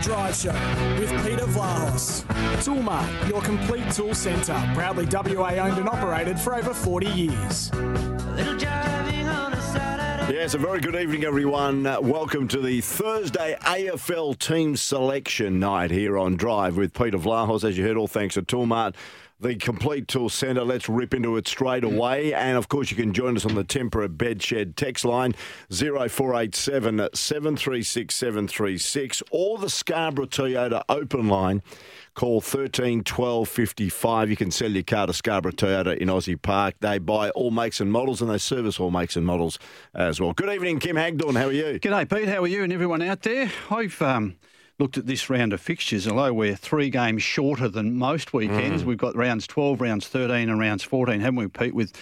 The Drive Show with Peter Vlahos. Toolmart, your complete tool centre. Proudly WA owned and operated for over 40 years. Yes, a very good evening, everyone. Uh, welcome to the Thursday AFL team selection night here on Drive with Peter Vlahos. As you heard, all thanks to Toolmart the Complete Tool Centre. Let's rip into it straight away. And of course, you can join us on the Tempur Bedshed text line 0487 736 736 or the Scarborough Toyota open line. Call 13 12 55. You can sell your car to Scarborough Toyota in Osborne Park. They buy all makes and models and they service all makes and models as well. Good evening, Kim Hagdorn. How are you? G'day, Pete. How are you and everyone out there? I've um, looked at this round of fixtures, although we're three games shorter than most weekends, mm. we've got rounds 12, rounds 13, and rounds 14, haven't we, Pete, with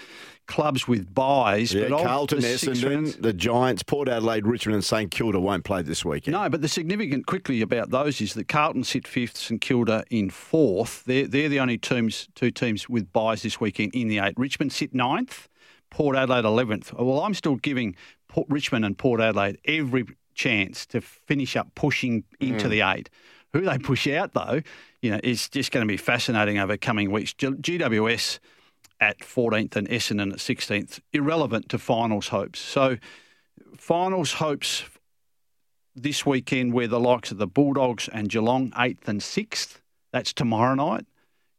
clubs with byes. Yeah, but Carlton, Essendon, rounds, the Giants, Port Adelaide, Richmond, and St Kilda won't play this weekend. No, but the significant quickly about those is that Carlton sit fifth, St Kilda in fourth. They're, they're the only teams, two teams with byes this weekend in the eight. Richmond sit ninth, Port Adelaide 11th. Well, I'm still giving Port, Richmond and Port Adelaide every chance to finish up pushing into mm. the eight. Who they push out, though, you know, is just going to be fascinating over coming weeks. G- GWS at 14th and Essendon at 16th, irrelevant to finals hopes. So, finals hopes this weekend where the likes of the Bulldogs and Geelong 8th and 6th, that's tomorrow night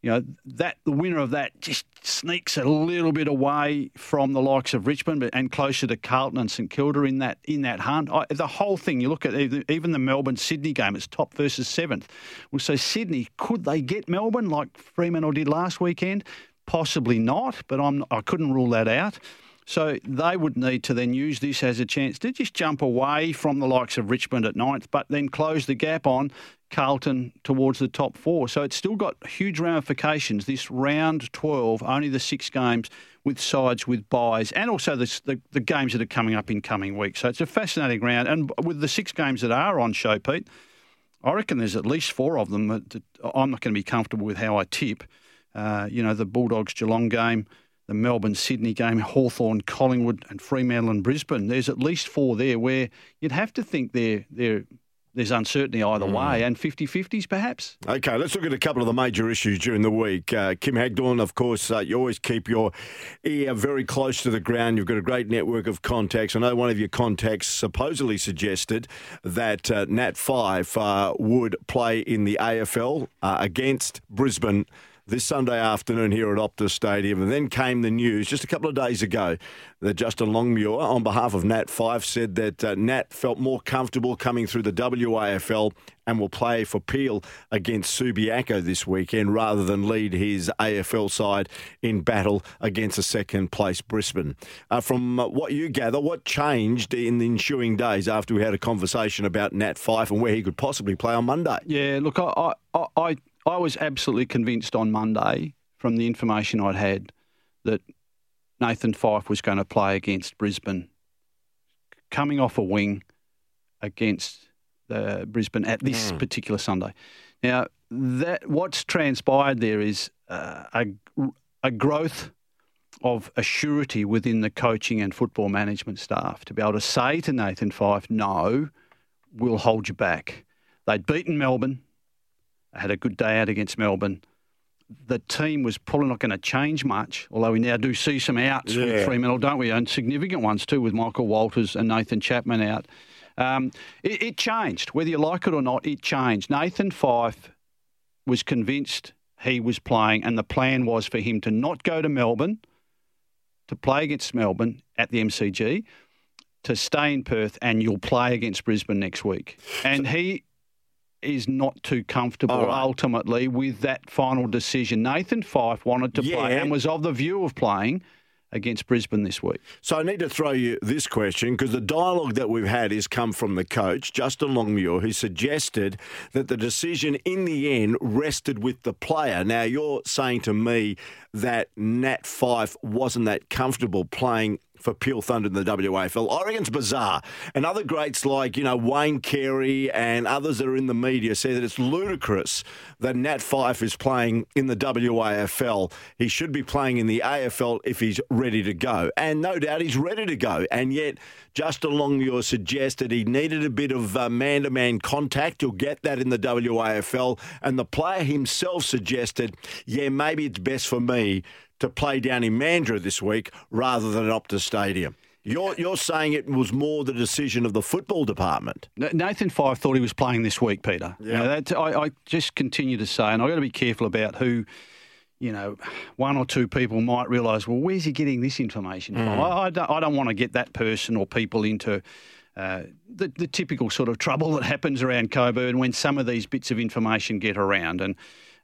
you know that the winner of that just sneaks a little bit away from the likes of Richmond and closer to Carlton and St Kilda in that in that hunt. I, the whole thing, you look at even the Melbourne Sydney game, it's top versus seventh. Well, so Sydney could they get Melbourne like Fremantle did last weekend? Possibly not, but I'm I couldn't rule that out. So they would need to then use this as a chance to just jump away from the likes of Richmond at ninth, but then close the gap on Carlton towards the top four. So it's still got huge ramifications. This round 12, only the six games with sides with byes, and also the, the, the games that are coming up in coming weeks. So it's a fascinating round. And with the six games that are on show, Pete, I reckon there's at least four of them that I'm not going to be comfortable with how I tip. Uh, you know, the Bulldogs Geelong game, the Melbourne Sydney game, Hawthorn, Collingwood, and Fremantle and Brisbane. There's at least four there where you'd have to think they're they're there's uncertainty either mm. way and 50 50s perhaps. Okay, let's look at a couple of the major issues during the week. Uh, Kim Hagdorn, of course, uh, you always keep your ear very close to the ground. You've got a great network of contacts. I know one of your contacts supposedly suggested that uh, Nat Fyfe uh, would play in the AFL uh, against Brisbane this Sunday afternoon here at Optus Stadium. And then came the news just a couple of days ago that Justin Longmuir, on behalf of Nat Fyfe, said that uh, Nat felt more comfortable coming through the WAFL and will play for Peel against Subiaco this weekend rather than lead his AFL side in battle against a second place Brisbane. Uh, from what you gather, what changed in the ensuing days after we had a conversation about Nat Fyfe and where he could possibly play on Monday? Yeah, look, I, I, I I was absolutely convinced on Monday from the information I'd had that Nathan Fyfe was going to play against Brisbane, coming off a wing against the Brisbane at this mm. particular Sunday. Now, that what's transpired there is uh, a, a growth of a surety within the coaching and football management staff to be able to say to Nathan Fyfe, no, we'll hold you back. They'd beaten Melbourne had a good day out against Melbourne. The team was probably not going to change much, although we now do see some outs yeah. with Fremantle, don't we? And significant ones too, with Michael Walters and Nathan Chapman out. Um, it, it changed, whether you like it or not. It changed. Nathan Fyfe was convinced he was playing, and the plan was for him to not go to Melbourne, to play against Melbourne at the MCG, to stay in Perth, and you'll play against Brisbane next week. And he is not too comfortable right. ultimately with that final decision. Nathan Fyfe wanted to yeah. play and was of the view of playing against Brisbane this week. So I need to throw you this question because the dialogue that we've had has come from the coach, Justin Longmuir, who suggested that the decision in the end rested with the player. Now, you're saying to me that Nat Fyfe wasn't that comfortable playing for Peel Thunder in the WAFL. I reckon it's bizarre. And other greats like, you know, Wayne Carey and others that are in the media say that it's ludicrous that Nat Fyfe is playing in the WAFL. He should be playing in the AFL if he's ready to go. And no doubt he's ready to go. And yet, Justin Longmuir suggested he needed a bit of man to man contact. You'll get that in the WAFL. And the player himself suggested, yeah, maybe it's best for me to play down in Mandurah this week rather than at Optus Stadium. You're, you're saying it was more the decision of the football department. Nathan Fyfe thought he was playing this week, Peter. Yeah. You know, that, I, I just continue to say, and I've got to be careful about who you know, one or two people might realise, well, where's he getting this information from? Mm. I, I, don't, I don't want to get that person or people into uh, the, the typical sort of trouble that happens around Cockburn when some of these bits of information get around. And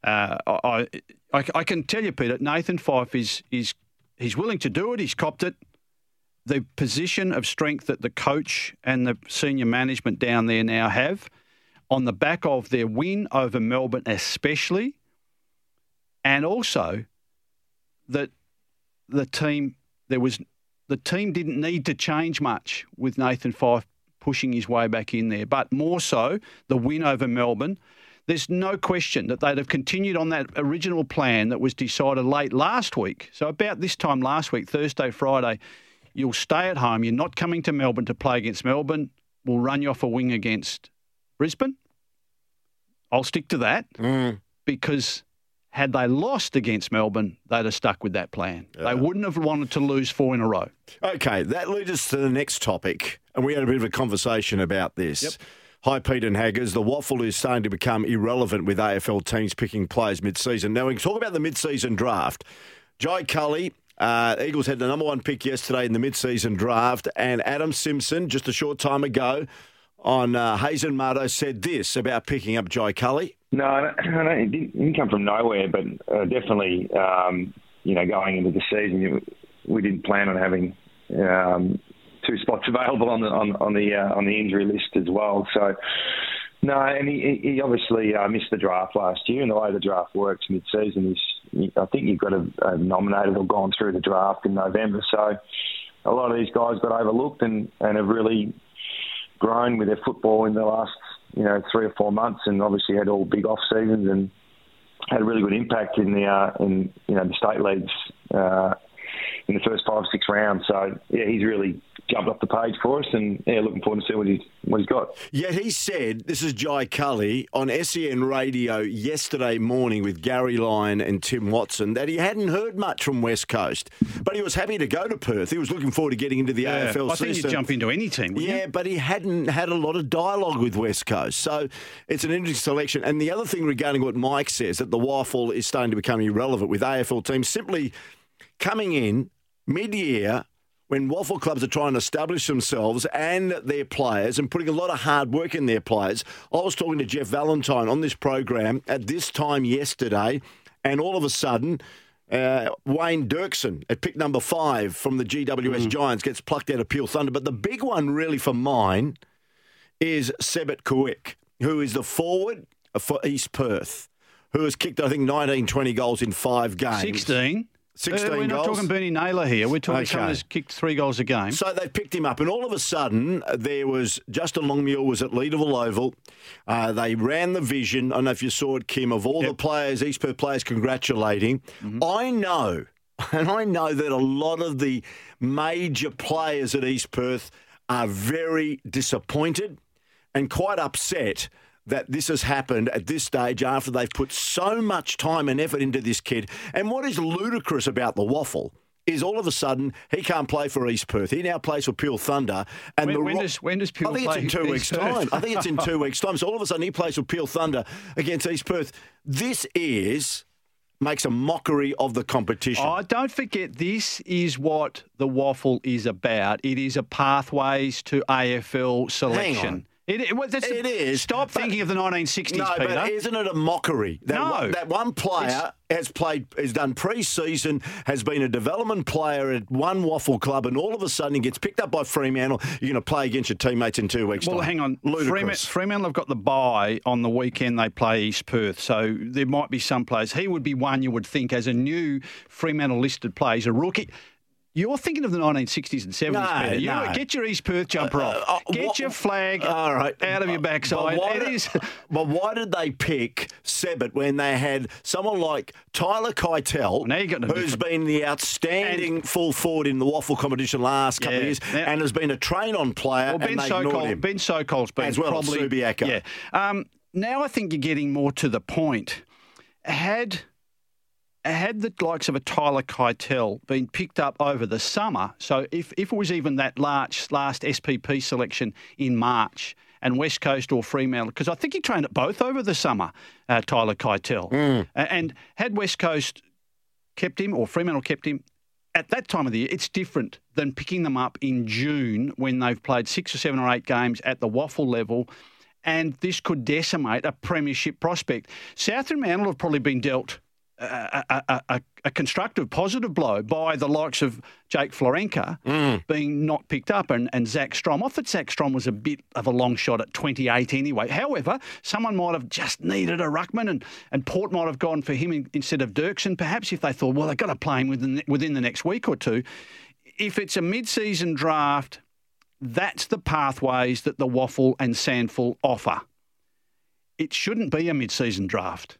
uh, I, I, I, can tell you, Peter, Nathan Fyfe is is he's willing to do it. He's copped it. The position of strength that the coach and the senior management down there now have, on the back of their win over Melbourne, especially, and also that the team there was the team didn't need to change much with Nathan Fyfe pushing his way back in there, but more so the win over Melbourne there's no question that they'd have continued on that original plan that was decided late last week. So, about this time last week, Thursday, Friday, you'll stay at home. You're not coming to Melbourne to play against Melbourne. We'll run you off a wing against Brisbane. I'll stick to that mm. because had they lost against Melbourne, they'd have stuck with that plan. Yeah. They wouldn't have wanted to lose four in a row. Okay, that leads us to the next topic. And we had a bit of a conversation about this. Yep. Hi, Pete and Haggers. The WAFL is starting to become irrelevant with AFL teams picking players mid-season. Now, we can talk about the mid-season draft. Jai Culley, uh, Eagles had the number one pick yesterday in the mid-season draft, and Adam Simpson, just a short time ago, on uh, Hazen Mardo, said this about picking up Jai Culley. No, I don't, it didn't come from nowhere, but uh, definitely, um, you know, going into the season, we didn't plan on having um, two spots available on the on, on the uh, on the injury list as well. So. No, and he, he obviously uh, missed the draft last year, and the way the draft works mid-season is, I think you've got to have nominated or gone through the draft in November. So, a lot of these guys got overlooked and, and have really grown with their football in the last, you know, three or four months, and obviously had all big off seasons and had a really good impact in the uh, in you know the state leagues uh, in the first five six rounds. So yeah, he's really jumped off the page for us, and yeah, looking forward to see what he's what he's got. Yet he said, "This is Jai Culley on SEN Radio yesterday morning with Gary Lyon and Tim Watson that he hadn't heard much from West Coast, but he was happy to go to Perth. He was looking forward to getting into the yeah, AFL. I think you jump into any team. yeah, you? but he hadn't had a lot of dialogue with West Coast, so it's an interesting selection. And the other thing regarding what Mike says that the WAFL is starting to become irrelevant with AFL teams simply coming in mid-year when WAFL clubs are trying to establish themselves and their players and putting a lot of hard work in their players. I was talking to Jeff Valentine on this program at this time yesterday, and all of a sudden, uh, Wayne Dirksen at pick number five from the GWS mm. Giants gets plucked out of Peel Thunder. But the big one, really, for mine is Sebit Kuek, who is the forward for East Perth, who has kicked, I think, 19, 20 goals in five games. 16. 16 uh, we're not talking Bernie Naylor here. We're talking okay. someone who's kicked three goals a game. So they picked him up, and all of a sudden, there was Justin Longmuir was at Leederville Oval. Uh, they ran the vision. I don't know if you saw it, Kim, of all yep. the players, East Perth players congratulating. Mm-hmm. I know, and I know that a lot of the major players at East Perth are very disappointed and quite upset that this has happened at this stage after they've put so much time and effort into this kid. And what is ludicrous about the WAFL is all of a sudden he can't play for East Perth. He now plays for Peel Thunder. And when, the when, does, when does Peel I think it's in two weeks' Perth? time. I think it's in two weeks' time. So all of a sudden he plays for Peel Thunder against East Perth. This is makes a mockery of the competition. Oh, don't forget, this is what the WAFL is about. It is a pathways to AFL selection. It, it, well, It is, Stop thinking of the 1960s, No, Peter. but isn't it a mockery? That No. one, that one player has played, has done pre-season, has been a development player at one WAFL club, and all of a sudden he gets picked up by Fremantle. You're going to play against your teammates in two weeks' Well, time. hang on. Ludicrous. Fremantle have got the bye on the weekend. They play East Perth, so there might be some players. He would be one you would think as a new Fremantle listed player. He's a rookie. You're thinking of the 1960s and 70s, No. You no. Get your East Perth jumper off. uh, Get what- your flag All right. out of your But backside. why It did- is. But why did they pick Sebit when they had someone like Tyler Keitel, now you got a who's been the outstanding full forward in the WAFL competition last couple of years, Now- and has been a train-on player, Well, Ben and Sokol. Ben Sokol's been As well as probably Subiaco. Yeah. Um, now I think you're getting more to the point. Had had the likes of a Tyler Keitel been picked up over the summer, so if, if it was even that large last SSP selection in March and West Coast or Fremantle, because I think he trained at both over the summer, uh, Tyler Keitel, A- and had West Coast kept him or Fremantle kept him at that time of the year, it's different than picking them up in June when they've played six or seven or eight games at the WAFL level. And this could decimate a premiership prospect. South and Fremantle have probably been dealt a, a, a, a, a constructive, positive blow by the likes of Jake Florenca mm. being not picked up and, and Zach Strom. I thought Zach Strom was a bit of a long shot at 28 anyway. However, someone might have just needed a ruckman and, and Port might have gone for him in, instead of Dirksen, perhaps if they thought, well, they've got to play him within, within the next week or two. If it's a mid-season draft, that's the pathways that the WAFL and SANFL offer. It shouldn't be a mid-season draft.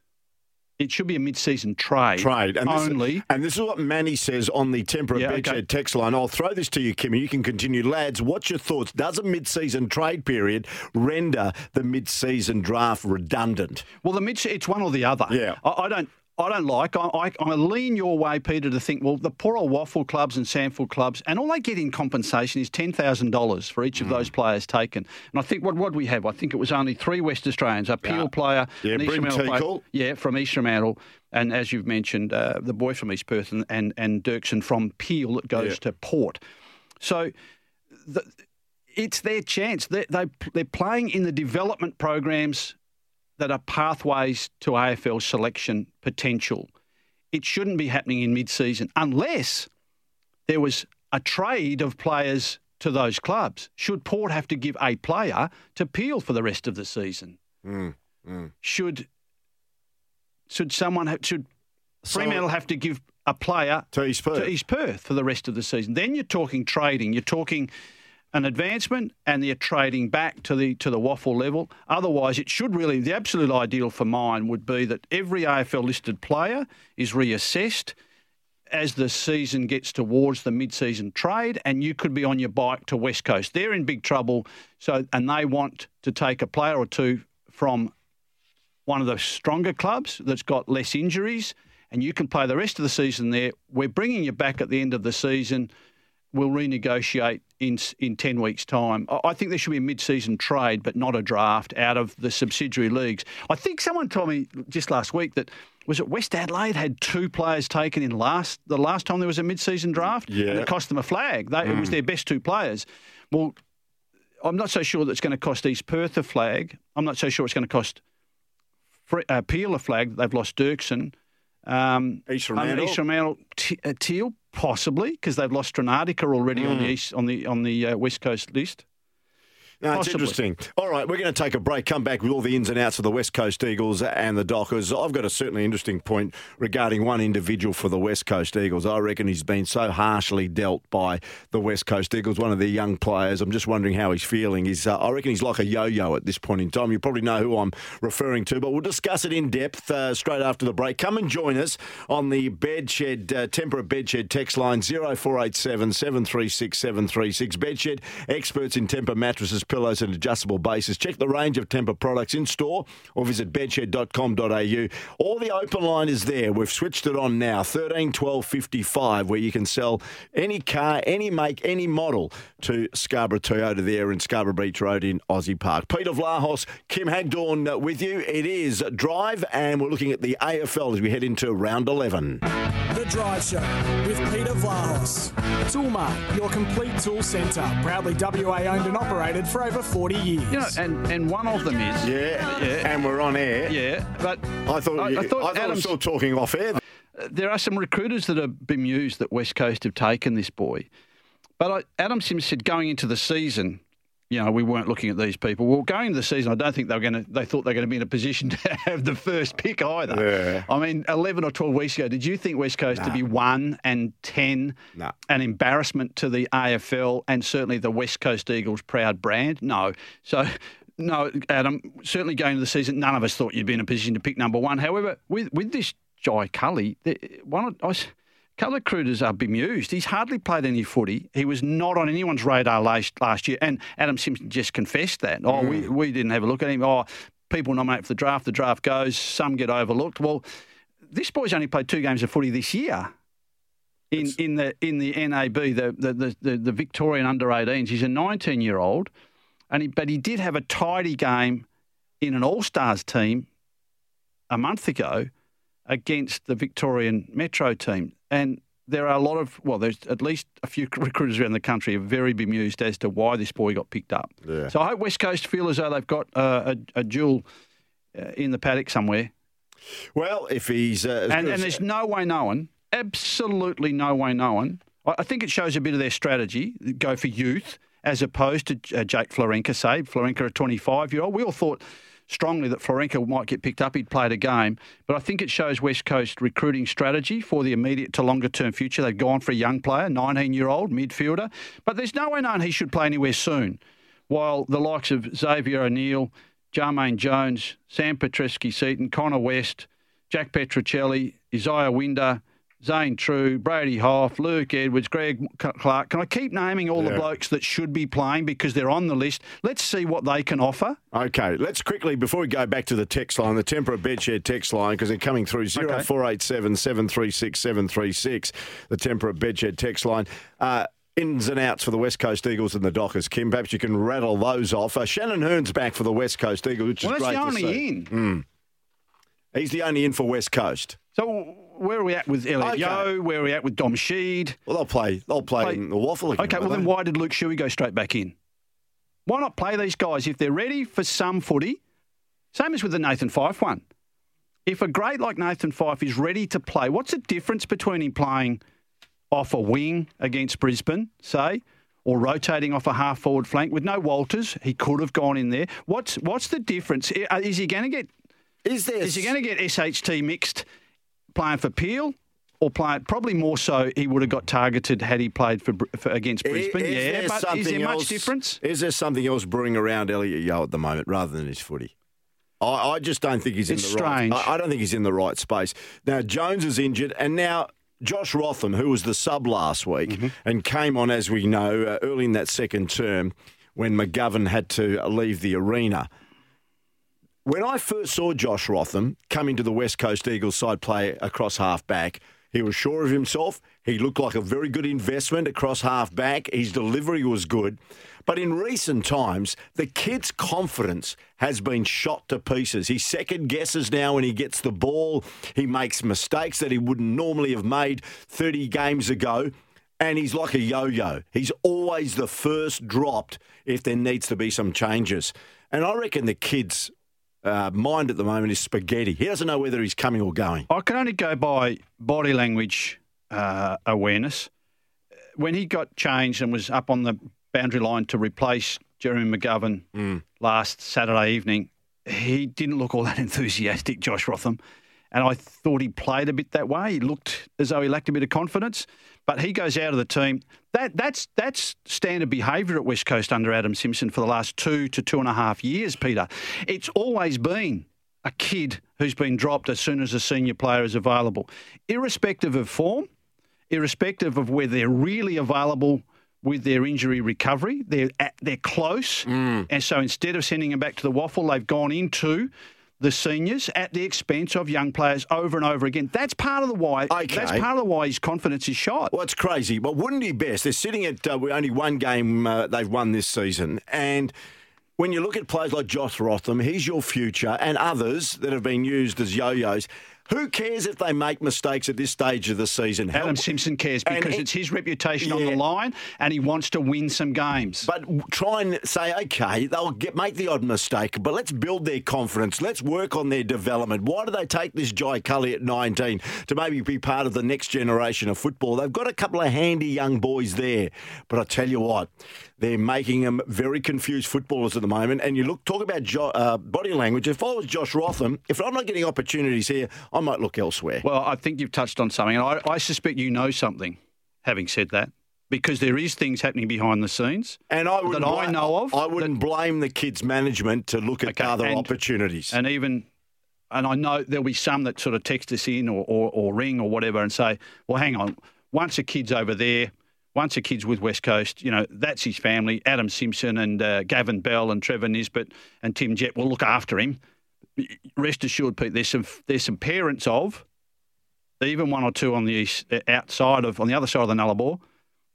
It should be a mid-season trade. Trade and only. This, and this is what Manny says on the Temperate Yeah, Bedshed okay. text line. I'll throw this to you, Kimmy. You can continue, lads. What's your thoughts? Does a mid-season trade period render the mid-season draft redundant? Well, the mid it's one or the other. Yeah. I, I don't. I don't like. I, I, I lean your way, Peter, to think. Well, the poor old WAFL clubs and SANFL clubs, and all they get in compensation is ten thousand dollars for each of Hmm. those players taken. And I think what what we have, I think it was only three West Australians: a Peel Yeah. player, Yeah, an player- yeah, from East Fremantle, and as you've mentioned, uh, the boy from East Perth and and, and Dirksen from Peel that goes Yeah. to Port. So. The, it's their chance. They, they, they're playing in the development programs that are pathways to AFL selection potential. It shouldn't be happening in mid season unless there was a trade of players to those clubs. Should Port have to give a player to Peel for the rest of the season? Mm, mm. Should should someone have, should Fremantle have to give a player To East Perth. to East Perth for the rest of the season? Then you're talking trading. You're talking an advancement, and they're trading back to the to the WAFL level. Otherwise, it should really the absolute ideal for mine would be that every AFL listed player is reassessed as the season gets towards the mid-season trade, and you could be on your bike to West Coast. They're in big trouble, so and they want to take a player or two from one of the stronger clubs that's got less injuries, and you can play the rest of the season there. We're bringing you back at the end of the season. We'll renegotiate in in ten weeks' time. I- I think there should be a mid-season trade, but not a draft out of the subsidiary leagues. I think someone told me just last week that was it West Adelaide had two players taken in last the last time there was a mid-season draft, and Yeah. it cost them a flag. They, It was their best two players. Well, I'm not so sure that it's going to cost East Perth a flag. I'm not so sure it's going to cost uh, Peel a flag. They've lost Dirksen. Um, East Fremantle? East Fremantle, T- uh, Teal possibly because they've lost Stranatica already on the east on the on the uh, west coast list. No, it's interesting. All right, we're going to take a break, come back with all the ins and outs of the West Coast Eagles and the Dockers. I've got a certainly interesting point regarding one individual for the West Coast Eagles. I reckon he's been so harshly dealt by the West Coast Eagles, one of their young players. I'm just wondering how he's feeling. He's, uh, I reckon he's like a yo-yo at this point in time. You probably know who I'm referring to, but we'll discuss it in depth uh, straight after the break. Come and join us on the Bedshed, uh, Temperate Bedshed text line 0487 736 736. Bedshed, experts in Tempur mattresses, pillows, and adjustable bases. Check the range of Tempur products in store or visit bedshed.com.au. All the open line is there. We've switched it on now 13 12 55, where you can sell any car, any make, any model to Scarborough Toyota there in Scarborough Beach Road in Osborne Park. Peter Vlahos, Kim Hagdorn uh, with you. It is Drive, and we're looking at the AFL as we head into round 11. The Drive Show with Peter Vlahos. Toolmart, your complete tool centre. Proudly WA owned and operated for over 40 years. You know, and, and one of them is. Yeah, Yeah. and we're on air. Yeah, but I thought, I, you, I thought I thought I was Adams, still talking off air. Uh, there are some recruiters that are bemused that West Coast have taken this boy. But I, Adam Sims said going into the season, you know, we weren't looking at these people. Well, going into the season, I don't think they were going to. They thought they were going to be in a position to have the first pick either. Yeah. I mean, eleven or twelve weeks ago, did you think West Coast to be one and ten, No. an embarrassment to the AFL and certainly the West Coast Eagles' proud brand? No. So. No, Adam. Certainly, going into the season, none of us thought you'd be in a position to pick number one. However, with with this Jai Culley, the- one I s- Colour recruiters are bemused. He's hardly played any footy. He was not on anyone's radar last, last year. And Adam Simpson just confessed that. Oh, we, mm. we didn't have a look at him. Oh, people nominate for the draft. The draft goes. Some get overlooked. Well, this boy's only played two games of footy this year. In, in the in the NAB, the the, the, the, the Victorian under 18s, he's a 19 year old, and he, but he did have a tidy game in an All Stars team a month ago against the Victorian Metro team. And there are a lot of, well, there's at least a few recruiters around the country are very bemused as to why this boy got picked up. Yeah. So I hope West Coast feel as though they've got uh, a, a jewel uh, in the paddock somewhere. Well, if he's uh, And, and there's no way knowing, absolutely no way knowing. I I think it shows a bit of their strategy, go for youth, as opposed to uh, Jake Florenca, say. Florenca, a 25 year old. We all thought strongly that Florenca might get picked up. He'd played a game. But I think it shows West Coast recruiting strategy for the immediate to longer term future. They've gone for a young player, 19 year old midfielder. But there's no way knowing he should play anywhere soon. While the likes of Xavier O'Neill, Jermaine Jones, Sam Petrevski-Seton, Connor West, Jack Petruccelle, Isiah Winder, Zane Trew, Brady Hough, Luke Edwards, Greg Clark. Can I keep naming all the blokes that should be playing because they're on the list? Let's see what they can offer. Okay, let's quickly, before we go back to the text line, the Tempur Bedshed text line, because they're coming through 0487 736 736, the Tempur Bedshed text line. Uh, ins and outs for the West Coast Eagles and the Dockers. Kim, perhaps you can rattle those off. Uh, Shannon Hurn's back for the West Coast Eagles, which Well, is that's great the to only see. in. He's the only in for West Coast. So where are we at with Elliot Okay. Yo? Where are we at with Dom Sheed? Well, they'll play. They'll play, Play- in the WAFL again. Okay, well then they? why did Luke Shuey go straight back in? Why not play these guys if they're ready for some footy? Same as with the Nathan Fyfe one. If a great like Nathan Fyfe is ready to play, what's the difference between him playing off a wing against Brisbane, say, or rotating off a half forward flank with no Walters? He could have gone in there. What's what's the difference? Is he going to get Is there? is he going to get SHT mixed playing for Peel? Or playing probably more so, he would have got targeted had he played for, for against Brisbane. is yeah, there but is there much else- difference? Is there something else brewing around Elliot Yeo at the moment rather than his footy? I, I just don't think he's It's in the strange. right. I, I don't think he's in the right space. Now Jones is injured, and now Josh Rotham, who was the sub last week Mm-hmm. and came on, as we know, uh, early in that second term when McGovern had to leave the arena. When I first saw Josh Rotham come into the West Coast Eagles side play across half back, he was sure of himself. He looked like a very good investment across half back. His delivery was good. But in recent times, the kid's confidence has been shot to pieces. He second guesses now when he gets the ball. He makes mistakes that he wouldn't normally have made 30 games ago. And he's like a yo yo. He's always the first dropped if there needs to be some changes. And I reckon the kid's uh, mind at the moment is spaghetti. He doesn't know whether he's coming or going. I can only go by body language uh, awareness. When he got changed and was up on the boundary line to replace Jeremy McGovern Mm. last Saturday evening, he didn't look all that enthusiastic, Josh Rotham. And I thought he played a bit that way. He looked as though he lacked a bit of confidence. But he goes out of the team. That that's that's standard behaviour at West Coast under Adam Simpson for the last two to two and a half years, Peter. It's always been a kid who's been dropped as soon as a senior player is available, irrespective of form, irrespective of whether they're really available with their injury recovery. They're at, they're close, mm. and so instead of sending them back to the WAFL, they've gone into the seniors at the expense of young players over and over again. That's part of the why. Okay. That's part of the why his confidence is shot. Well, it's crazy, but wouldn't he best? They're sitting at uh, only one game uh, they've won this season, and when you look at players like Josh Rotham, he's your future, and others that have been used as yo-yos. Who cares if they make mistakes at this stage of the season? Adam Help- Simpson cares because it's his reputation on the line and he wants to win some games. But try and say, okay, they'll get make the odd mistake, but let's build their confidence. Let's work on their development. Why do they take this Jai Culley at 19 to maybe be part of the next generation of football? They've got a couple of handy young boys there, but I tell you what, they're making them very confused footballers at the moment. And you look, talk about jo- uh, body language. If I was Josh Rotham, if I'm not getting opportunities here, I might look elsewhere. Well, I think you've touched on something, and I, I suspect you know something. Having said that, because there is things happening behind the scenes, And I that wouldn't I know of, I wouldn't blame the kids' management to look at Okay, other and- opportunities. and even, and I know there'll be some that sort of text us in or, or, or ring or whatever and say, well, hang on, once a kid's over there, once a kid's with West Coast, you know, that's his family. Adam Simpson and uh, Gavin Bell and Trevor Nisbett and Tim Jett will look after him. Rest assured, Pete, there's some there's some parents of, even one or two on the east, uh, outside of on the other side of the Nullarbor,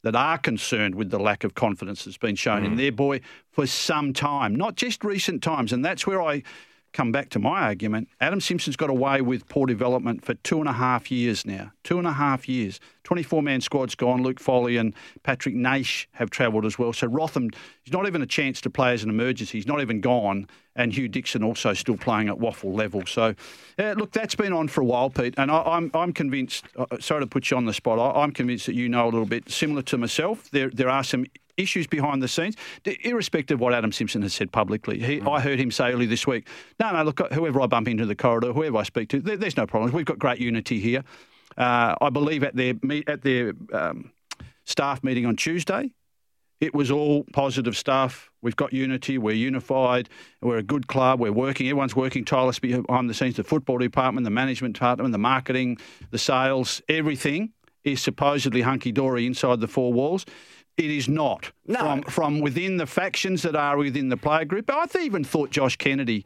that are concerned with the lack of confidence that's been shown in their boy for some time, not just recent times. And that's where I come back to my argument. Adam Simpson's got away with poor development for two and a half years now. Two and a half years. 24 man squad's gone. Luke Foley and Patrick Naish have travelled as well. So Rotham, he's not even a chance to play as an emergency. He's not even gone. And Hugh Dixon also still playing at WAFL level. So, uh, look, that's been on for a while, Pete. And I, I'm, I'm convinced, uh, sorry to put you on the spot, I, I'm convinced that you know a little bit similar to myself. There, there are some issues behind the scenes, irrespective of what Adam Simpson has said publicly. He, I heard him say earlier this week, no, no, look, whoever I bump into the corridor, whoever I speak to, there, there's no problems. We've got great unity here. Uh, I believe at their meet, at their um, staff meeting on Tuesday, it was all positive stuff. We've got unity. We're unified. We're a good club. We're working. Everyone's working tirelessly behind the scenes. The football department, the management department, the marketing, the sales, everything is supposedly hunky dory inside the four walls. It is not No. from from within the factions that are within the player group. I th- even thought Josh Kennedy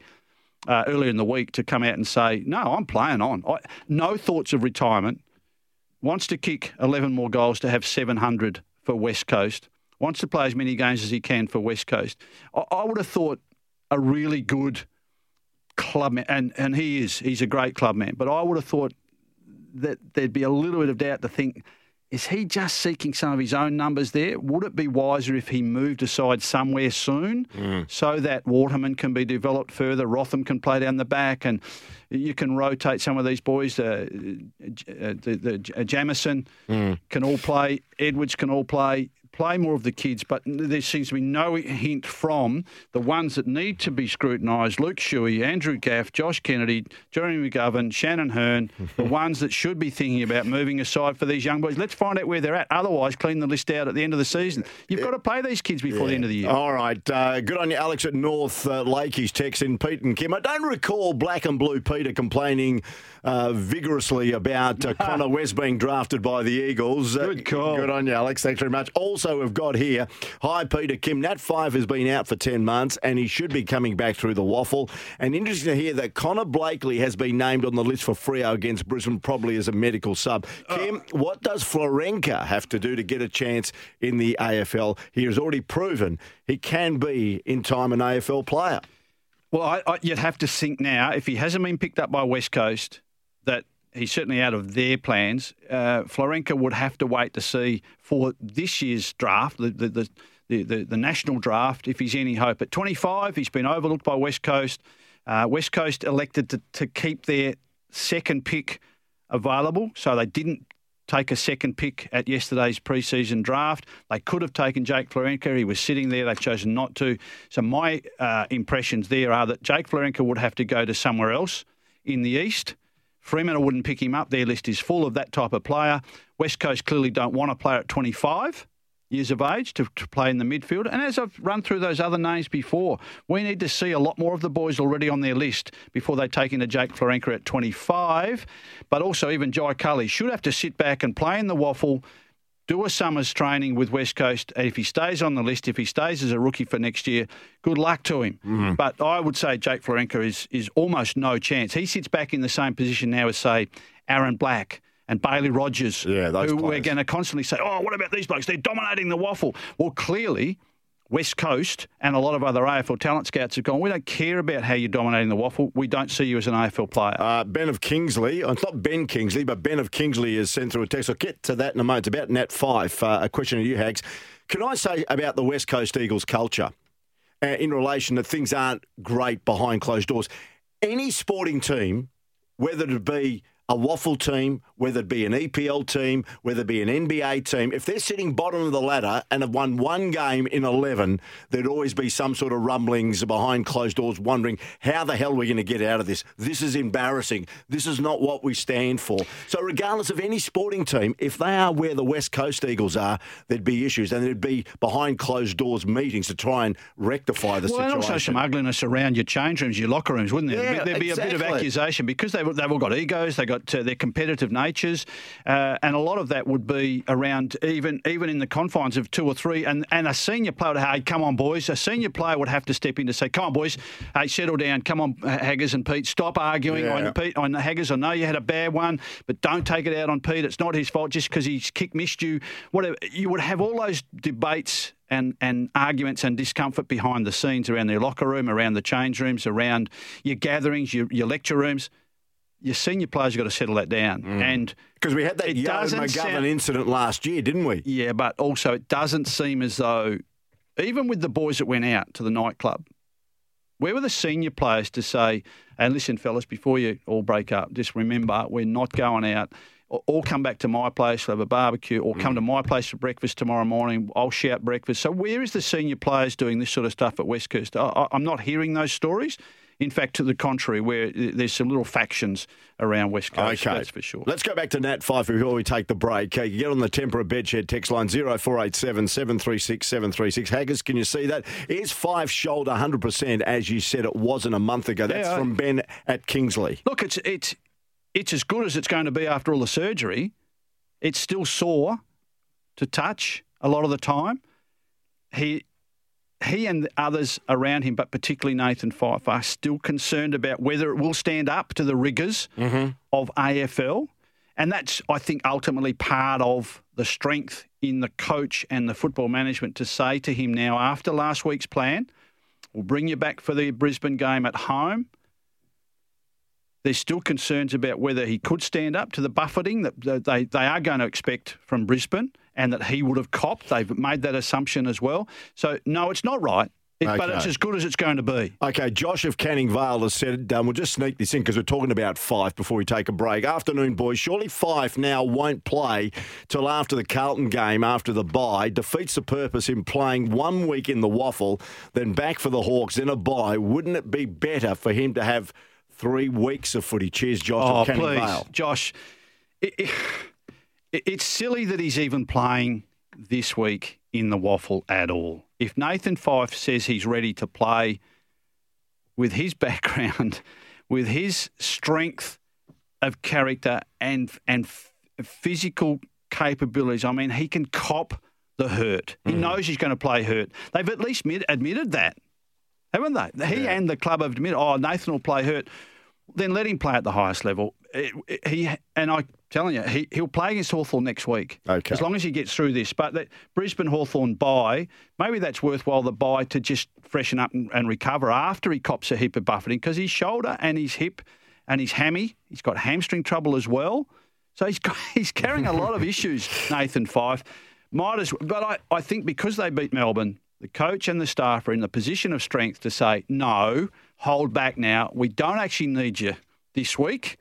uh, earlier in the week to come out and say, "No, I'm playing on. I, no thoughts of retirement. Wants to kick 11 more goals to have 700 for West Coast. Wants to play as many games as he can for West Coast. I, I would have thought a really good club man, and and he is. He's a great club man. But I would have thought that there'd be a little bit of doubt to think. Is he just seeking some of his own numbers there? Would it be wiser if he moved aside somewhere soon so that Waterman can be developed further, Rotham can play down the back, and you can rotate some of these boys? Uh, uh, the, the uh, Jamison can all play, Edwards can all play. Play more of the kids, but there seems to be no hint from the ones that need to be scrutinised Luke Shuey, Andrew Gaff, Josh Kennedy, Jeremy McGovern, Shannon Hurn, the ones that should be thinking about moving aside for these young boys. Let's find out where they're at. Otherwise, clean the list out at the end of the season. You've got to play these kids before the end of the year. All right. Uh, good on you, Alex at North uh, Lake. He's texting Pete and Kim. I don't recall Black and Blue Peter complaining uh, vigorously about uh, Connor West being drafted by the Eagles. Uh, Good call. Good on you, Alex. Thanks very much. Also, we've got here, hi, Peter Kim. Nat Fyfe has been out for 10 months and he should be coming back through the WAFL. And interesting to hear that Connor Blakely has been named on the list for Freo against Brisbane, probably as a medical sub. Uh. Kim, what does Florenca have to do to get a chance in the AFL? He has already proven he can be, in time, an AFL player. Well, I, I, you'd have to think now, if he hasn't been picked up by West Coast, that he's certainly out of their plans. Uh, Florenca would have to wait to see for this year's draft, the, the, the, the, the, national draft, if he's any hope. At 25, he's been overlooked by West Coast. Uh, West Coast elected to, to keep their second pick available, so they didn't take a second pick at yesterday's preseason draft. They could have taken Jake Florenca. He was sitting there. They've chosen not to. So my uh, impressions there are that Jake Florenca would have to go to somewhere else in the East. Fremantle wouldn't pick him up. Their list is full of that type of player. West Coast clearly don't want a player at 25 years of age to, to play in the midfield. And as I've run through those other names before, we need to see a lot more of the boys already on their list before they take in a Jake Florenca at 25. But also even Jai Culley should have to sit back and play in the WAFL, do a summer's training with West Coast. And if he stays on the list, if he stays as a rookie for next year, good luck to him. Mm-hmm. But I would say Jake Florenca is, is almost no chance. He sits back in the same position now as, say, Aaron Black and Bailey Rogers, Yeah, those who we're going to constantly say, oh, what about these blokes? They're dominating the WAFL. Well, clearly, West Coast and a lot of other AFL talent scouts have gone, we don't care about how you're dominating the WAFL. We don't see you as an AFL player. Uh, ben of Kingsley, it's not Ben Kingsley, but Ben of Kingsley has sent through a text. I'll get to that in a moment. It's about Nat Fyfe. Uh, a question to you, Hags. Can I say about the West Coast Eagles culture uh, in relation that things aren't great behind closed doors? Any sporting team, whether it be a WAFL team, whether it be an EPL team, whether it be an NBA team, if they're sitting bottom of the ladder and have won one game in 11, there'd always be some sort of rumblings behind closed doors wondering how the hell we're we going to get out of this? This is embarrassing. This is not what we stand for. So, regardless of any sporting team, if they are where the West Coast Eagles are, there'd be issues and there'd be behind closed doors meetings to try and rectify the well, situation. and also some ugliness around your change rooms, your locker rooms, wouldn't there? Yeah, there'd be exactly. a bit of accusation because they've, they've all got egos, they've got uh, their competitive natures, uh, and a lot of that would be around even even in the confines of two or three. And, and a senior player would, hey, come on, boys. A senior player would have to step in to say, come on, boys, hey, settle down. Come on, Haggers and Pete, stop arguing. Yeah. On, Pete, on Haggers, I know you had a bad one, but don't take it out on Pete. It's not his fault just because his kick missed you. Whatever. You would have all those debates and, and arguments and discomfort behind the scenes around their locker room, around the change rooms, around your gatherings, your, your lecture rooms. Your senior players have got to settle that down. Mm. And Because we had that doesn't McGovern sound- incident last year, didn't we? yeah, but also it doesn't seem as though, even with the boys that went out to the nightclub, where were the senior players to say, and listen, fellas, before you all break up, just remember we're not going out. Or or come back to my place, we'll have a barbecue, or come mm. to my place for breakfast tomorrow morning. I'll shout breakfast. So, where is the senior players doing this sort of stuff at West Coast? I, I'm not hearing those stories. In fact, to the contrary, where there's some little factions around West Coast, Okay. that's for sure. Let's go back to Nat Fyfe before we take the break. Uh, you get on the Tempur Bedshed text line 0487 736 736. Haggers, can you see that? Is Fyfe shoulder 100% as you said it wasn't a month ago? That's Yeah. from Ben at Kingsley. Look, it's it's it's as good as it's going to be after all the surgery. It's still sore to touch a lot of the time. He he and others around him, but particularly Nathan Fyfe, are still concerned about whether it will stand up to the rigors mm-hmm. of AFL. And that's, I think, ultimately part of the strength in the coach and the football management to say to him now, after last week's plan, we'll bring you back for the Brisbane game at home. There's still concerns about whether he could stand up to the buffeting that that they, they are going to expect from Brisbane and that he would have copped. They've made that assumption as well. So, no, it's not right, It- but it's as good as it's going to be. Okay, Josh of Canning Vale has said, um, we'll just sneak this in because we're talking about Fyfe before we take a break. Afternoon, boys. Surely Fyfe now won't play till after the Carlton game, after the bye. Defeats the purpose in playing one week in the WAFL, then back for the Hawks, then a bye. Wouldn't it be better for him to have three weeks of footy? Cheers, Josh Oh, of Canning please, Vale. Josh. It, it, it's silly that he's even playing this week in the WAFL at all. If Nathan Fyfe says he's ready to play with his background, with his strength of character and and f- physical capabilities, I mean, he can cop the hurt. He hmm. knows he's going to play hurt. They've at least admit, admitted that, haven't they? He and the club have admitted, oh, Nathan will play hurt. Then let him play at the highest level. It- it- he and I'm telling you, he, he'll play against Hawthorn next week. Okay. As long as he gets through this. But that Brisbane Hawthorn bye, maybe that's worthwhile the bye to just freshen up and, and recover after he cops a hip of buffeting because his shoulder and his hip and his hammy, he's got hamstring trouble as well. So he's got, he's carrying a lot of issues, Nathan Fyfe. Might as but I, I think because they beat Melbourne, the coach and the staff are in the position of strength to say, no, hold back now. We don't actually need you this week.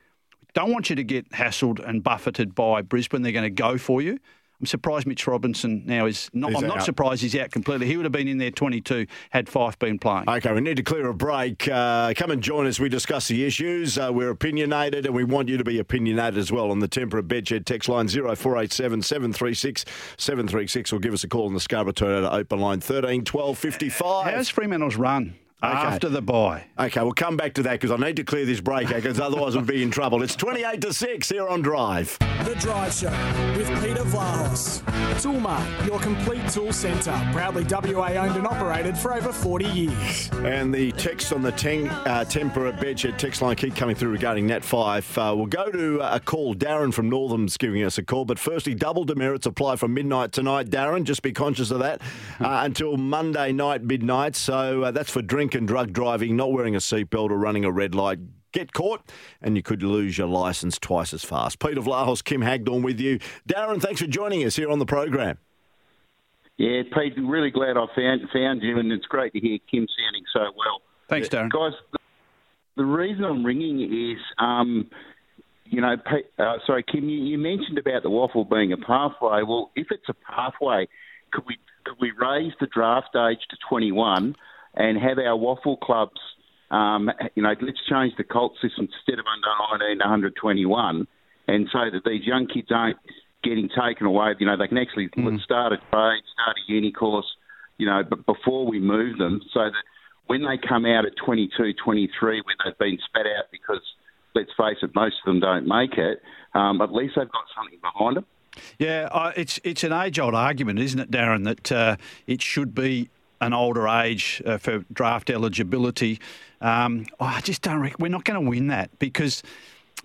Don't want you to get hassled and buffeted by Brisbane. They're going to go for you. I'm surprised Mitch Robinson now is not. He's I'm not out. surprised he's out completely. He would have been in there 22 had Fyfe been playing. Okay, we need to clear a break. Uh, come and join us. We discuss the issues. Uh, we're opinionated and we want you to be opinionated as well on the Tempur Bedshed text line 0487 736 736 or give us a call on the Scarborough Toyota open line 13 12 55. How's Fremantle's run After the bye. Okay, we'll come back to that because I need to clear this break because otherwise we'll be in trouble. It's 28 to 6 here on Drive. The Drive Show with Peter Vlahos. Toolmart, your complete tool centre. Proudly WA owned and operated for over 40 years. And the text on the ten, uh, Tempur Bedshed text line keep coming through regarding Nat Fyfe. Uh, we'll go to a call. Darren from Northam's giving us a call. But firstly, double demerits apply from midnight tonight. Darren, just be conscious of that uh, until Monday night, midnight. So uh, that's for drink and drug driving, not wearing a seatbelt or running a red light. Get caught, and you could lose your licence twice as fast. Peter Vlahos, Kim Hagdorn with you. Darren, thanks for joining us here on the program. Yeah, Pete, really glad I found found you, and it's great to hear Kim sounding so well. Thanks, Darren. Guys, the, the reason I'm ringing is, um, you know, Pete, uh, sorry, Kim, you, you mentioned about the waffle being a pathway. Well, if it's a pathway, could we could we raise the draft age to 21 and have our WAFL clubs, um, you know, let's change the cult system instead of under 19 to 121, and so that these young kids aren't getting taken away. You know, they can actually Mm. start a trade, start a uni course, you know, but before we move them, so that when they come out at 22, 23, when they've been spat out because, let's face it, most of them don't make it, um, at least they've got something behind them. Yeah, uh, it's it's an age-old argument, isn't it, Darren? That uh, it should be an older age uh, for draft eligibility. Um, I just don't. Reckon, we're not going to win that because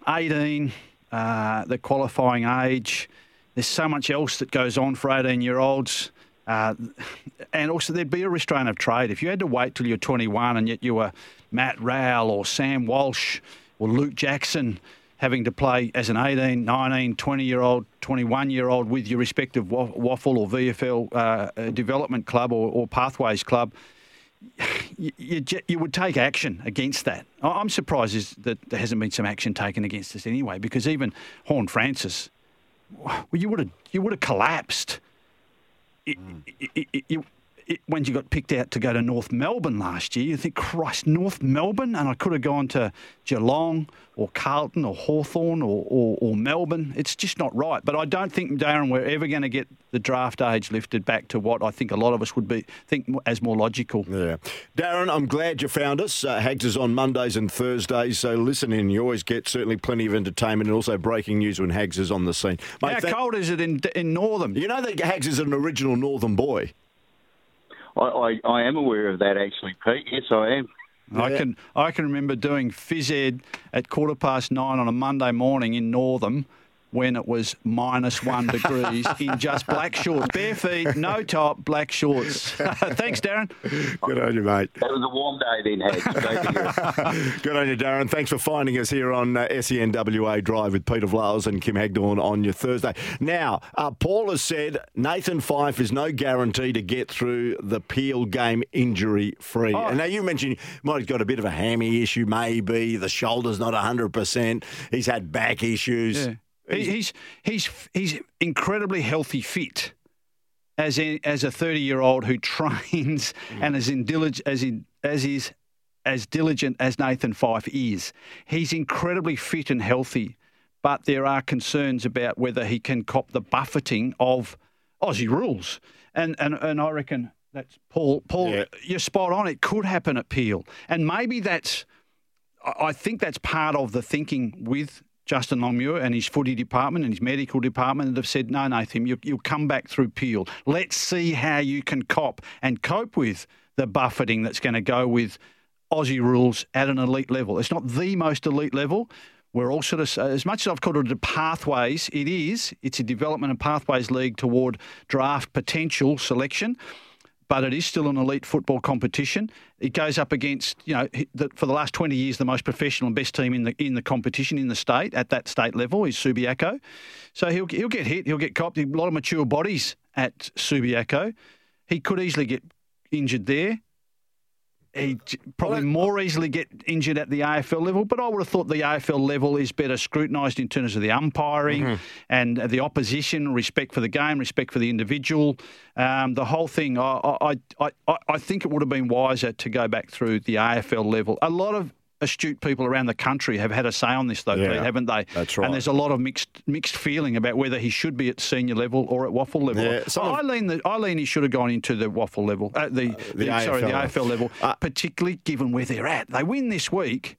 18, uh, the qualifying age. There's so much else that goes on for 18-year-olds. Uh, and also, there'd be a restraint of trade. If you had to wait till you're 21 and yet you were Matt Rowell or Sam Walsh or Luke Jackson having to play as an 18, 19, 20 year old, 21 year old with your respective WAFL or VFL uh, uh, development club or, or pathways club, you, you, you would take action against that. I'm surprised that there hasn't been some action taken against us anyway, because even Horne-Francis, well, you would have you would have collapsed. It, it, it, it, it, when you got picked out to go to North Melbourne last year, you think, Christ, North Melbourne? And I could have gone to Geelong or Carlton or Hawthorn or, or, or Melbourne. It's just not right. But I don't think, Darren, we're ever going to get the draft age lifted back to what I think a lot of us would be think as more logical. Yeah. Darren, I'm glad you found us. Uh, Hags is on Mondays and Thursdays, so listen in. You always get certainly plenty of entertainment and also breaking news when Hags is on the scene. Mate, How thank- cold is it in, in Northam? You know that Hags is an original Northam boy. I, I, I am aware of that, actually, Pete. Yes, I am. I can I can remember doing phys ed at quarter past nine on a Monday morning in Northam when it was minus one degrees in just black shorts, bare feet, no top, black shorts. Thanks, Darren. Good on you, mate. That was a warm day then, Hags. Great to hear it. Good on you, Darren. Thanks for finding us here on uh, SENWA Drive with Peter Vlahos and Kim Hagdorn on your Thursday. Now, uh, Paul has said Nathan Fyfe is no guarantee to get through the Peel game injury free. Oh. And now you mentioned he might have got a bit of a hammy issue, maybe. The shoulder's not 100%. He's had back issues. Yeah. He, he's he's he's incredibly healthy fit as a, as a 30 year old who trains hmm. and as in dilig- as in as is as diligent as Nathan Fyfe is. He's incredibly fit and healthy, but there are concerns about whether he can cop the buffeting of Aussie rules. And and and I reckon that's Paul. Paul, Yeah. you're spot on. It could happen at Peel, and maybe that's. I think that's part of the thinking with Justin Longmuir and his footy department and his medical department that have said, no, Nathan, you, you'll come back through Peel. Let's see how you can cop and cope with the buffeting that's going to go with Aussie rules at an elite level. It's not the most elite level. We're all sort of, as much as I've called it a pathways, it is. It's a development and pathways league toward draft potential selection but it is still an elite football competition. It goes up against, you know, the, for the last 20 years, the most professional and best team in the in the competition in the state at that state level is Subiaco. So he'll he'll get hit, he'll get copped. A lot of mature bodies at Subiaco. He could easily get injured there. He probably more easily get injured at the AFL level, but I would have thought the AFL level is better scrutinised in terms of the umpiring and the opposition, respect for the game, respect for the individual, um, the whole thing. I, I, I, I, I think it would have been wiser to go back through the AFL level. A lot of astute people around the country have had a say on this, though, Yeah, Pete, haven't they? that's right. And there's a lot of mixed mixed feeling about whether he should be at senior level or at WAFL level. Yeah, of- I lean the, I lean he should have gone into the WAFL level, uh, the, the the, sorry, the AFL. AFL level, Uh, particularly given where they're at. They win this week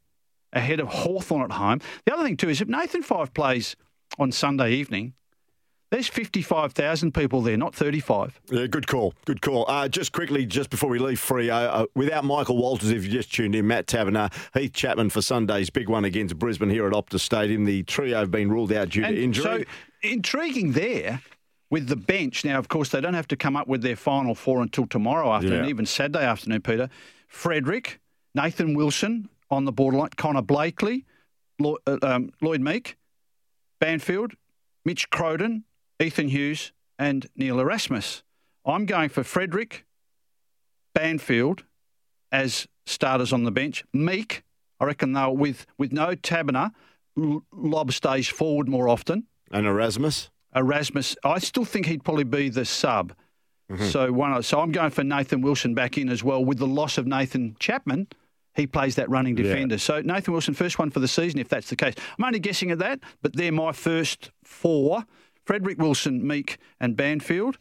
ahead of Hawthorn at home. The other thing too is if Nathan Fyfe plays on Sunday evening, there's 55,000 people there, not 35. Yeah, good call. Good call. Uh, just quickly, just before we leave free, uh, uh, without Michael Walters, if you just tuned in, Matt Taberner, Heath Chapman for Sunday's big one against Brisbane here at Optus Stadium. The trio have been ruled out due And to injury. So intriguing there with the bench. Now, of course, they don't have to come up with their final four until tomorrow afternoon, Yeah. even Saturday afternoon, Peter. Frederick, Nathan Wilson on the borderline, Connor Blakely, Lloyd, uh, um, Lloyd Meek, Banfield, Mitch Crowden, Ethan Hughes, and Neil Erasmus. I'm going for Frederick, Banfield as starters on the bench. Meek, I reckon they'll with with no Taberner, L- Lobb stays forward more often. and Erasmus. Erasmus, I still think he'd probably be the sub. Mm-hmm. So one, so I'm going for Nathan Wilson back in as well. With the loss of Nathan Chapman, he plays that running Yeah. defender. So Nathan Wilson, first one for the season, if that's the case. I'm only guessing at that, but they're my first four: Frederick Wilson, Meek, and Banfield.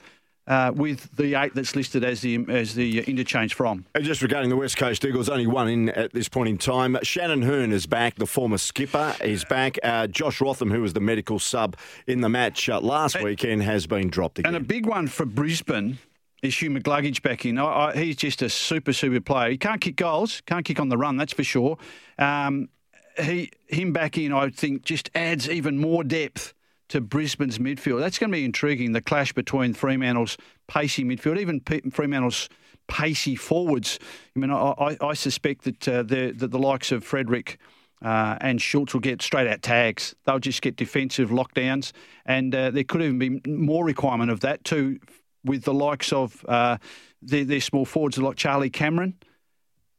Uh, with the eight that's listed as the as the interchange from. And just regarding the West Coast Eagles, only one in at this point in time. Shannon Hurn is back, the former skipper is back. Uh, Josh Rotham, who was the medical sub in the match uh, last weekend, has been dropped again. And a big one for Brisbane is Hugh McGluggage back in. I, I, he's just a super, super player. He can't kick goals, can't kick on the run, that's for sure. Um, he him back in, I think, just adds even more depth to Brisbane's midfield. That's going to be intriguing. The clash between Fremantle's pacey midfield, even P- Fremantle's pacey forwards. I mean, I, I, I suspect that, uh, the, that the likes of Frederick. Uh, and Schultz will get straight out tags. They'll just get defensive lockdowns, and uh, there could even be more requirement of that too, with the likes of uh, their, their small forwards like Charlie Cameron,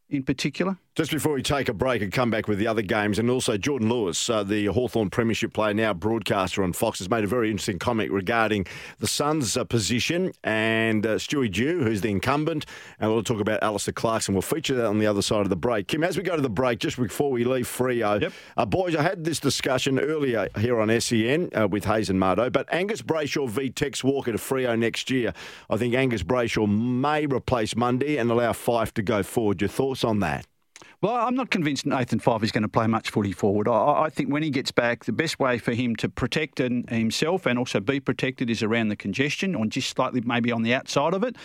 in particular. Just before we take a break and come back with the other games, and also Jordan Lewis, uh, the Hawthorn Premiership player, now broadcaster on Fox, has made a very interesting comment regarding the Suns' uh, position and uh, Stewie Dew, who's the incumbent, and we'll talk about Alastair Clarkson. We'll feature that on the other side of the break. Kim, as we go to the break, just before we leave Freo, Yep. uh, boys, I had this discussion earlier here on SEN uh, with Hayes and Mardo, but Angus Brayshaw v Tex Walker to Freo next year. I think Angus Brayshaw may replace Mundy and allow Fyfe to go forward. Your thoughts on that? Well, I'm not convinced Nathan Fyfe is going to play much footy forward. I, I think when he gets back, the best way for him to protect himself and also be protected is around the congestion, or just slightly maybe on the outside of it.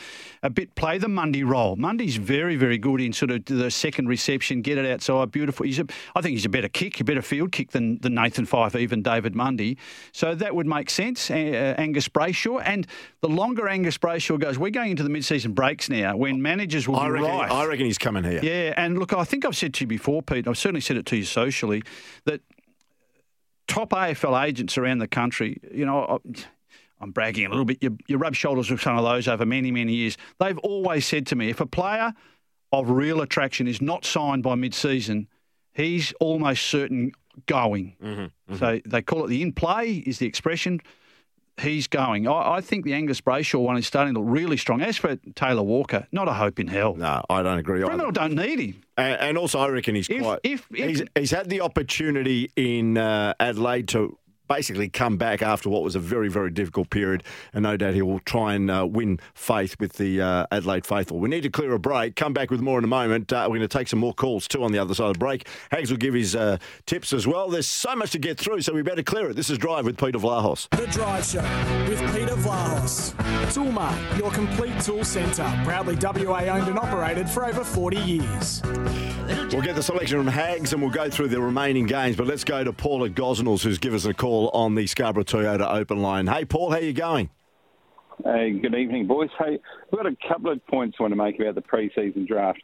A bit play the Mundy role. Mundy's very, very good in sort of the second reception, get it outside, beautiful. He's a, I think he's a better kick, a better field kick than, than Nathan Fyfe, even David Mundy. So that would make sense. Uh, Angus Brayshaw, and the longer Angus Brayshaw goes, we're going into the mid-season breaks now when managers will I be reckon, right. I reckon he's coming here. Yeah, and look, I think I've said to you before, Pete, I've certainly said it to you socially, that top AFL agents around the country, you know, I- I'm bragging a little bit, you, you rub shoulders with some of those over many, many years. They've always said to me, if a player of real attraction is not signed by mid season, he's almost certain going. Mm-hmm, mm-hmm. So they call it the in play, is the expression. He's going. I, I think the Angus Brayshaw one is starting to look really strong. As for Taylor Walker, not a hope in hell. No, I don't agree. Fremantle don't need him. And, and also, I reckon he's If- quite. if- if- he's, he's had the opportunity in uh, Adelaide to basically come back after what was a very, very difficult period, and no doubt he will try and uh, win faith with the uh, Adelaide faithful. We need to clear a break. Come back with more in a moment. Uh, we're going to take some more calls too on the other side of the break. Hags will give his uh, tips as well. There's so much to get through, so we better clear it. This is Drive with Peter Vlahos. The Drive Show with Peter Vlahos. Toolmart, your complete tool centre. Proudly WA owned and operated for over 40 years. We'll get the selection from Hags and we'll go through the remaining games. But let's go to Paul at Gosnells, who's given us a call on the Scarborough Toyota open line. Hey, Paul, how you going? Hey, good evening, boys. Hey, we've got a couple of points I want to make about the pre-season draft.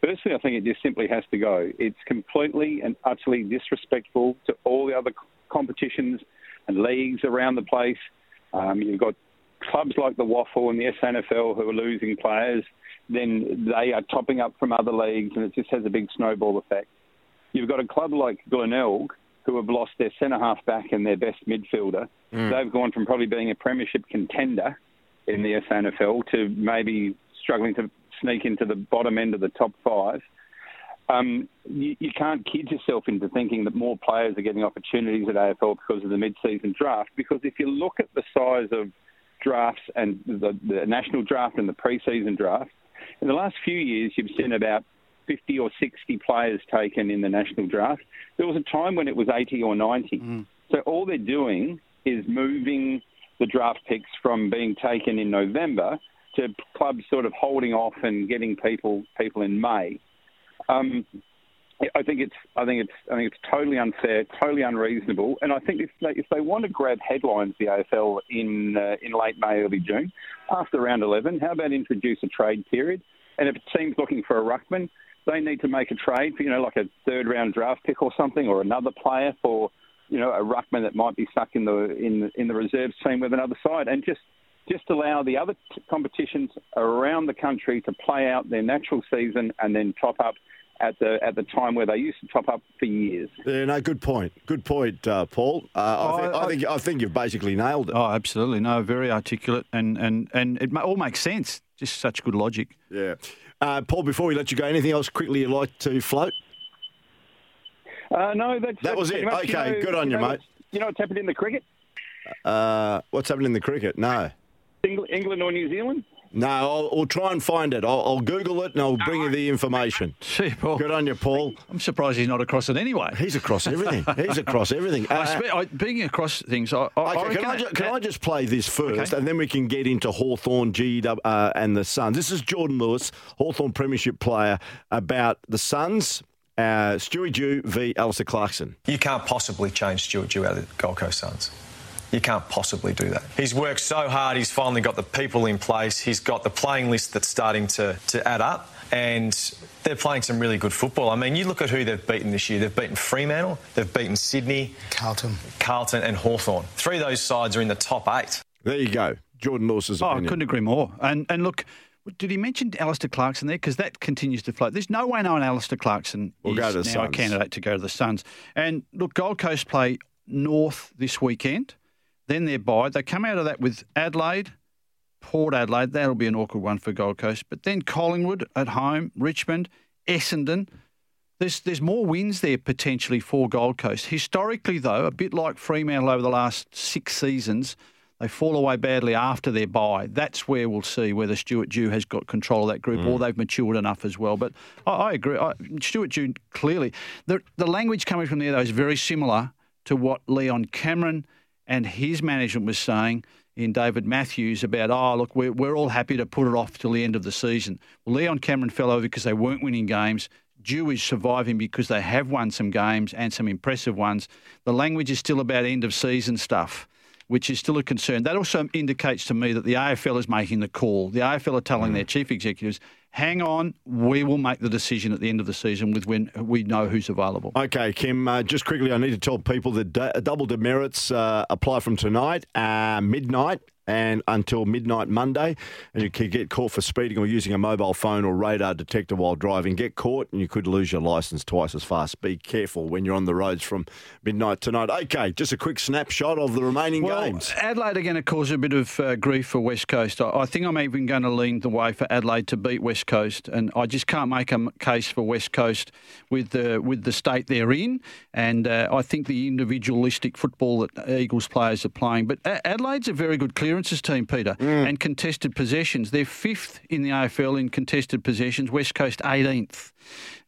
Firstly, I think it just simply has to go. It's completely and utterly disrespectful to all the other competitions and leagues around the place. Um, you've got clubs like the WAFL and the SANFL who are losing players. Then they are topping up from other leagues, and it just has a big snowball effect. You've got a club like Glenelg who have lost their centre half back and their best midfielder. They've gone from probably being a premiership contender in the SANFL to maybe struggling to sneak into the bottom end of the top five. um, you, you, can't kid yourself into thinking that more players are getting opportunities at AFL because of the mid-season draft. Because if you look at the size of drafts and the, the national draft and the pre-season draft, in the last few years, you've seen about 50 or 60 players taken in the national draft. There was a time when it was 80 or 90. Mm. So all they're doing is moving the draft picks from being taken in November to clubs sort of holding off and getting people people in May. Um, I think it's I think it's I think it's totally unfair, totally unreasonable, and I think if they, if they want to grab headlines, the AFL in uh, in late May, early June, after round eleven, how about introduce a trade period? And if a team's looking for a ruckman, they need to make a trade for you know like a third round draft pick or something, or another player for you know a ruckman that might be stuck in the in in the reserves team with another side, and just just allow the other t- competitions around the country to play out their natural season and then top up at the at the time where they used to top up for years. Yeah, no, good point. Good point, uh, Paul. Uh, I, th- I, I, think I think you've basically nailed it. Oh, absolutely. No, very articulate, and and and it all makes sense. Just such good logic. Yeah, uh, Paul. Before we let you go, anything else quickly you'd like to float? Uh, no, that's, that was it. Much, okay, you know, good on you, you know, mate. You know what's happened in the cricket? Uh, what's happened in the cricket? No. England or New Zealand? No, I'll, I'll, try and find it. I'll, I'll, Google it and I'll bring you the information. Gee, Paul. Good on you, Paul. I'm surprised he's not across it anyway. He's across everything. he's across everything. Uh, spe- I, being across things, I, I, okay, can, I, ju- can I just play this first okay. and then we can get into Hawthorn, GW, uh, and the Suns? This is Jordan Lewis, Hawthorn Premiership player, about the Suns. Uh, Stuart Dew v Alastair Clarkson. You can't possibly change Stuart Dew out of the Gold Coast Suns. You can't possibly do that. He's worked so hard, he's finally got the people in place, he's got the playing list that's starting to, to add up, and they're playing some really good football. I mean, you look at who they've beaten this year. They've beaten Fremantle, they've beaten Sydney, Carlton, Carlton, and Hawthorn. Three of those sides are in the top eight. There you go. Jordan Lewis's oh, opinion. I couldn't agree more. And, and look, did he mention Alastair Clarkson there? Because that continues to float. There's no way knowing Alastair Clarkson we'll is now Suns. a candidate to go to the Suns. And look, Gold Coast play North this weekend. Then they're bye. They come out of that with Adelaide, Port Adelaide. That'll be an awkward one for Gold Coast. But then Collingwood at home, Richmond, Essendon. There's there's more wins there potentially for Gold Coast. Historically, though, a bit like Fremantle over the last six seasons, they fall away badly after their bye. That's where we'll see whether Stuart Dew has got control of that group mm. or they've matured enough as well. But I, I agree. I, Stuart Dew clearly the the language coming from there though is very similar to what Leon Cameron and his management was saying in David Matthews about, oh, look, we're, we're all happy to put it off till the end of the season. Well, Leon Cameron fell over because they weren't winning games. Dew is surviving because they have won some games and some impressive ones. The language is still about end of season stuff, which is still a concern. That also indicates to me that the AFL is making the call. The AFL are telling mm. their chief executives, hang on, we will make the decision at the end of the season with when we know who's available. Okay, Kim, uh, just quickly, I need to tell people that d- double demerits uh, apply from tonight, uh, midnight and until midnight Monday. And you could get caught for speeding or using a mobile phone or radar detector while driving. Get caught and you could lose your licence twice as fast. Be careful when you're on the roads from midnight tonight. Okay, just a quick snapshot of the remaining well, games. Adelaide are going to cause a bit of uh, grief for West Coast. I, I, think I'm even going to lean the way for Adelaide to beat West Coast, and I just can't make a case for West Coast with the with the state they're in. And uh, I think the individualistic football that Eagles players are playing. But Adelaide's a very good clear clearances team, Peter, mm. and contested possessions. They're fifth in the AFL in contested possessions, West Coast 18th.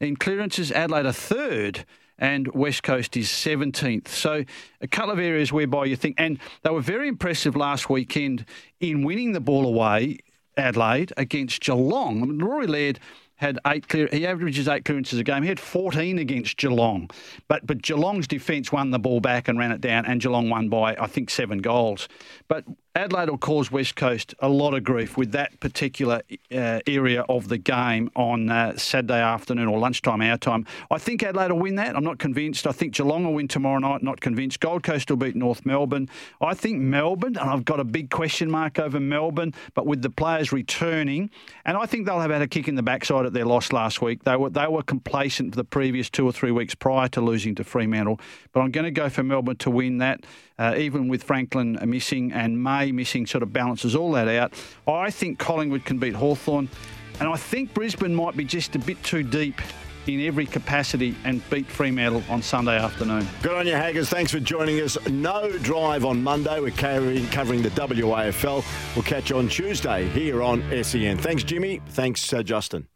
In clearances, Adelaide are third and West Coast is 17th. So a couple of areas whereby you think, and they were very impressive last weekend in winning the ball away, Adelaide, against Geelong. I mean, Rory Laird had eight clear. He averages eight clearances a game. He had 14 against Geelong, but but Geelong's defence won the ball back and ran it down, and Geelong won by I think seven goals. But Adelaide will cause West Coast a lot of grief with that particular uh, area of the game on uh, Saturday afternoon or lunchtime, our time. I think Adelaide will win that. I'm not convinced. I think Geelong will win tomorrow night. Not convinced. Gold Coast will beat North Melbourne. I think Melbourne, and I've got a big question mark over Melbourne, but with the players returning, and I think they'll have had a kick in the backside at their loss last week. They were they were complacent for the previous two or three weeks prior to losing to Fremantle. But I'm going to go for Melbourne to win that uh, even with Franklin missing and May missing, sort of balances all that out. I think Collingwood can beat Hawthorn, and I think Brisbane might be just a bit too deep in every capacity and beat Fremantle on Sunday afternoon. Good on you, Haggers. Thanks for joining us. No drive on Monday. We're covering, covering the WAFL. We'll catch you on Tuesday here on SEN. Thanks, Jimmy. Thanks, uh, Justin.